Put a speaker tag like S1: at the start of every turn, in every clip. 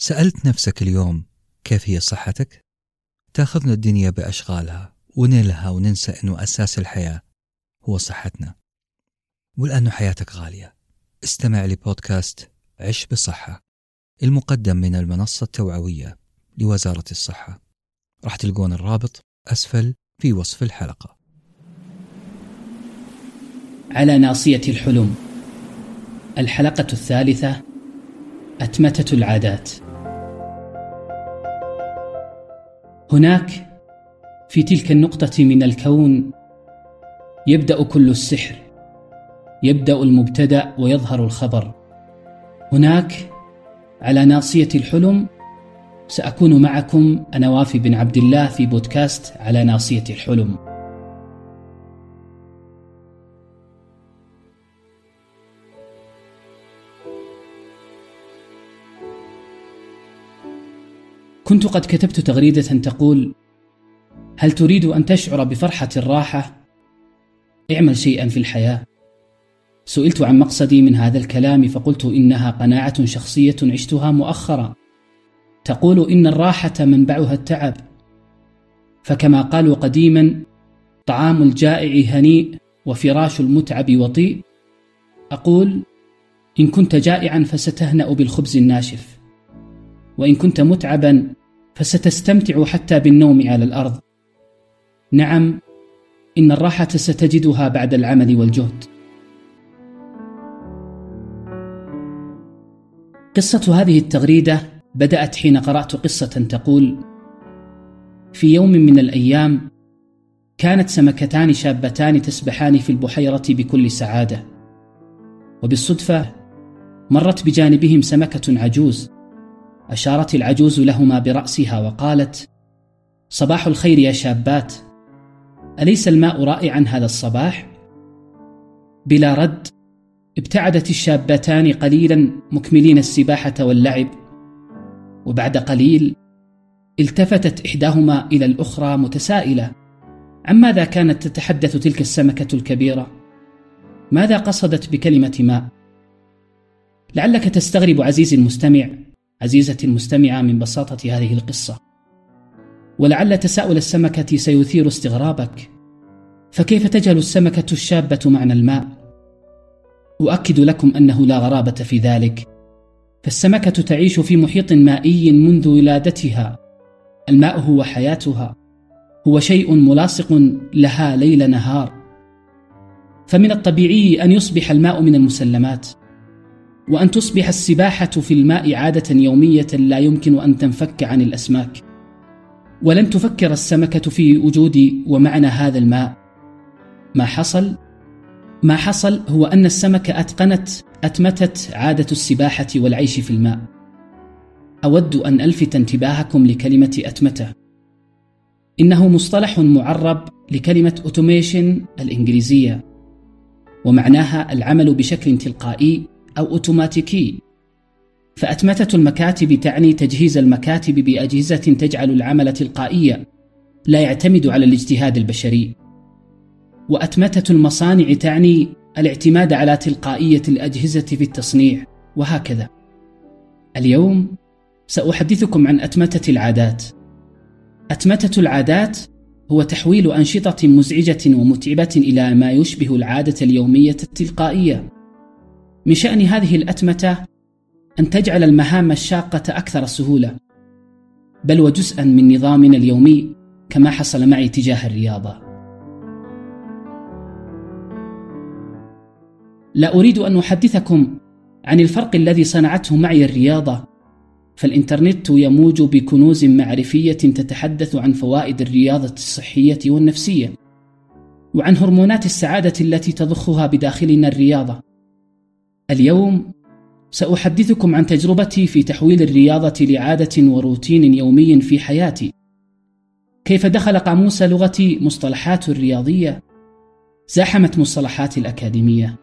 S1: سألت نفسك اليوم كيف هي صحتك؟ تأخذنا الدنيا بأشغالها ونلها وننسى أنه أساس الحياة هو صحتنا. ولأنه حياتك غالية. استمع لبودكاست عش بصحة المقدم من المنصة التوعوية لوزارة الصحة. راح تلقون الرابط أسفل في وصف الحلقة.
S2: على ناصية الحلم الحلقة الثالثة أتمتة العادات. هناك في تلك النقطة من الكون يبدأ كل السحر يبدأ المبتدأ ويظهر الخبر. هناك على ناصية الحلم سأكون معكم أنا وافي بن عبد الله في بودكاست على ناصية الحلم. كنت قد كتبت تغريدة تقول: هل تريد أن تشعر بفرحة الراحة؟ اعمل شيئا في الحياة. سئلت عن مقصدي من هذا الكلام فقلت إنها قناعة شخصية عشتها مؤخرا. تقول إن الراحة منبعها التعب. فكما قالوا قديما: طعام الجائع هنيء وفراش المتعب وطيء. أقول: إن كنت جائعا فستهنأ بالخبز الناشف. وإن كنت متعبا فستستمتع حتى بالنوم على الأرض. نعم إن الراحة ستجدها بعد العمل والجهد. قصة هذه التغريدة بدأت حين قرأت قصة تقول في يوم من الأيام كانت سمكتان شابتان تسبحان في البحيرة بكل سعادة. وبالصدفة مرت بجانبهم سمكة عجوز. أشارت العجوز لهما برأسها وقالت: صباح الخير يا شابات، أليس الماء رائعا هذا الصباح؟ بلا رد ابتعدت الشابتان قليلا مكملين السباحة واللعب، وبعد قليل التفتت إحداهما إلى الأخرى متسائلة: عن ماذا كانت تتحدث تلك السمكة الكبيرة؟ ماذا قصدت بكلمة ماء؟ لعلك تستغرب عزيزي المستمع عزيزتي المستمعة من بساطة هذه القصة. ولعل تساؤل السمكة سيثير استغرابك. فكيف تجهل السمكة الشابة معنى الماء؟ أؤكد لكم أنه لا غرابة في ذلك. فالسمكة تعيش في محيط مائي منذ ولادتها. الماء هو حياتها. هو شيء ملاصق لها ليل نهار. فمن الطبيعي أن يصبح الماء من المسلمات. وأن تصبح السباحة في الماء عادة يومية لا يمكن أن تنفك عن الأسماك. ولن تفكر السمكة في وجود ومعنى هذا الماء. ما حصل؟ ما حصل هو أن السمكة أتقنت أتمتت عادة السباحة والعيش في الماء. أود أن ألفت انتباهكم لكلمة أتمتة. إنه مصطلح معرب لكلمة أوتوميشن الإنجليزية ومعناها العمل بشكل تلقائي أو أوتوماتيكي. فأتمتة المكاتب تعني تجهيز المكاتب بأجهزة تجعل العمل تلقائيا لا يعتمد على الاجتهاد البشري. وأتمتة المصانع تعني الاعتماد على تلقائية الأجهزة في التصنيع. وهكذا. اليوم سأحدثكم عن أتمتة العادات. أتمتة العادات هو تحويل أنشطة مزعجة ومتعبة إلى ما يشبه العادة اليومية التلقائية. من شأن هذه الأتمتة أن تجعل المهام الشاقة أكثر سهولة بل وجزءا من نظامنا اليومي كما حصل معي تجاه الرياضة. لا أريد أن أحدثكم عن الفرق الذي صنعته معي الرياضة فالإنترنت يموج بكنوز معرفية تتحدث عن فوائد الرياضة الصحية والنفسية وعن هرمونات السعادة التي تضخها بداخلنا الرياضة. اليوم سأحدثكم عن تجربتي في تحويل الرياضة لعادة وروتين يومي في حياتي. كيف دخل قاموس لغتي مصطلحات الرياضية زاحمت مصطلحات الأكاديمية.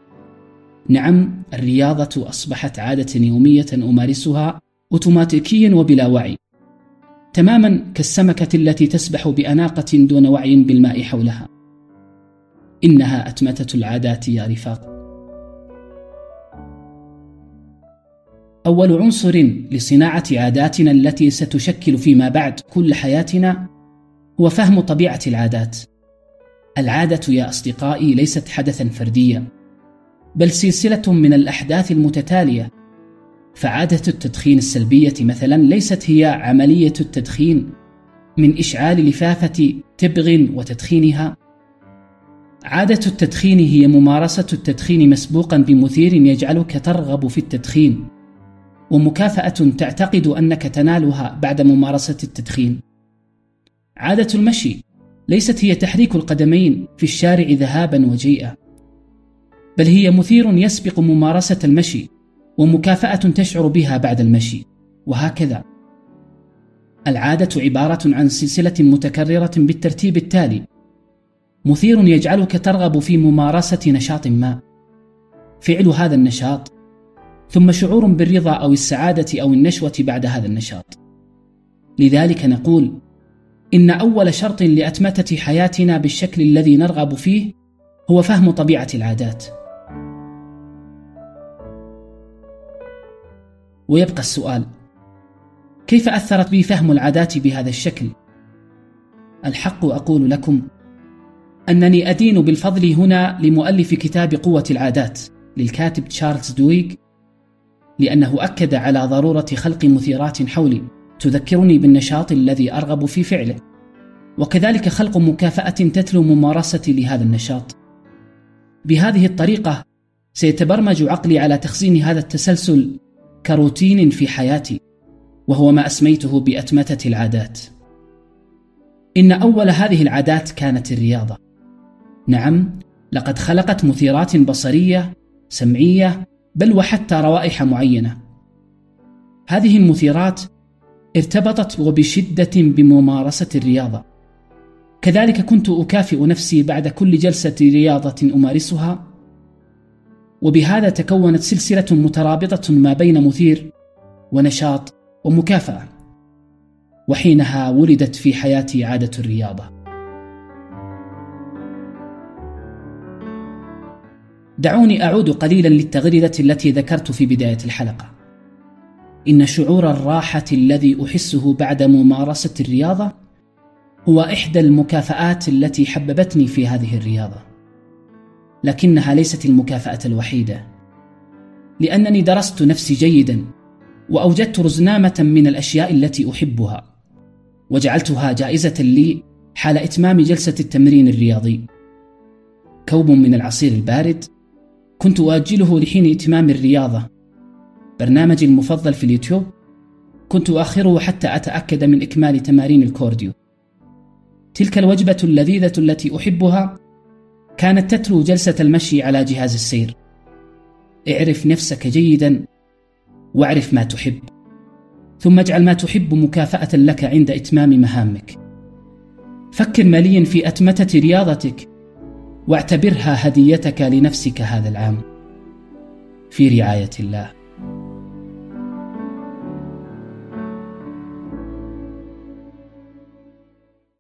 S2: نعم، الرياضة أصبحت عادة يومية أمارسها أوتوماتيكيا وبلا وعي. تماما كالسمكة التي تسبح بأناقة دون وعي بالماء حولها. إنها أتمتة العادات يا رفاق. أول عنصر لصناعة عاداتنا التي ستشكل فيما بعد كل حياتنا هو فهم طبيعة العادات. العادة يا أصدقائي ليست حدثا فرديا، بل سلسلة من الأحداث المتتالية. فعادة التدخين السلبية مثلا ليست هي عملية التدخين من إشعال لفافة تبغ وتدخينها. عادة التدخين هي ممارسة التدخين مسبوقا بمثير يجعلك ترغب في التدخين ومكافأة تعتقد أنك تنالها بعد ممارسة التدخين. عادة المشي ليست هي تحريك القدمين في الشارع ذهابا وجيئا، بل هي مثير يسبق ممارسة المشي ومكافأة تشعر بها بعد المشي، وهكذا. العادة عبارة عن سلسلة متكررة بالترتيب التالي: مثير يجعلك ترغب في ممارسة نشاط ما. فعل هذا النشاط ثم شعور بالرضا أو السعادة أو النشوة بعد هذا النشاط. لذلك نقول إن أول شرط لأتمتة حياتنا بالشكل الذي نرغب فيه هو فهم طبيعة العادات. ويبقى السؤال كيف أثرت بي فهم العادات بهذا الشكل؟ الحق أقول لكم أنني أدين بالفضل هنا لمؤلف كتاب قوة العادات للكاتب تشارلز دويغ لأنه أكد على ضرورة خلق مثيرات حولي تذكرني بالنشاط الذي أرغب في فعله. وكذلك خلق مكافأة تتلو ممارستي لهذا النشاط. بهذه الطريقة سيتبرمج عقلي على تخزين هذا التسلسل كروتين في حياتي وهو ما أسميته بأتمتة العادات. إن أول هذه العادات كانت الرياضة. نعم لقد خلقت مثيرات بصرية سمعية بل وحتى روائح معينة. هذه المثيرات ارتبطت وبشدة بممارسة الرياضة. كذلك كنت أكافئ نفسي بعد كل جلسة رياضة أمارسها وبهذا تكونت سلسلة مترابطة ما بين مثير ونشاط ومكافأة وحينها ولدت في حياتي عادة الرياضة. دعوني أعود قليلا للتغريدة التي ذكرت في بداية الحلقة. إن شعور الراحة الذي أحسه بعد ممارسة الرياضة هو إحدى المكافآت التي حببتني في هذه الرياضة. لكنها ليست المكافأة الوحيدة. لأنني درست نفسي جيدا وأوجدت رزنامة من الأشياء التي أحبها وجعلتها جائزة لي حال إتمام جلسة التمرين الرياضي. كوب من العصير البارد كنت أؤجله لحين إتمام الرياضة. برنامجي المفضل في اليوتيوب كنت أؤخره حتى أتأكد من إكمال تمارين الكارديو. تلك الوجبة اللذيذة التي أحبها كانت تتلو جلسة المشي على جهاز السير. اعرف نفسك جيدا واعرف ما تحب. ثم اجعل ما تحب مكافأة لك عند إتمام مهامك. فكر ماليا في أتمتة رياضتك واعتبرها هديتك لنفسك هذا العام في رعاية الله.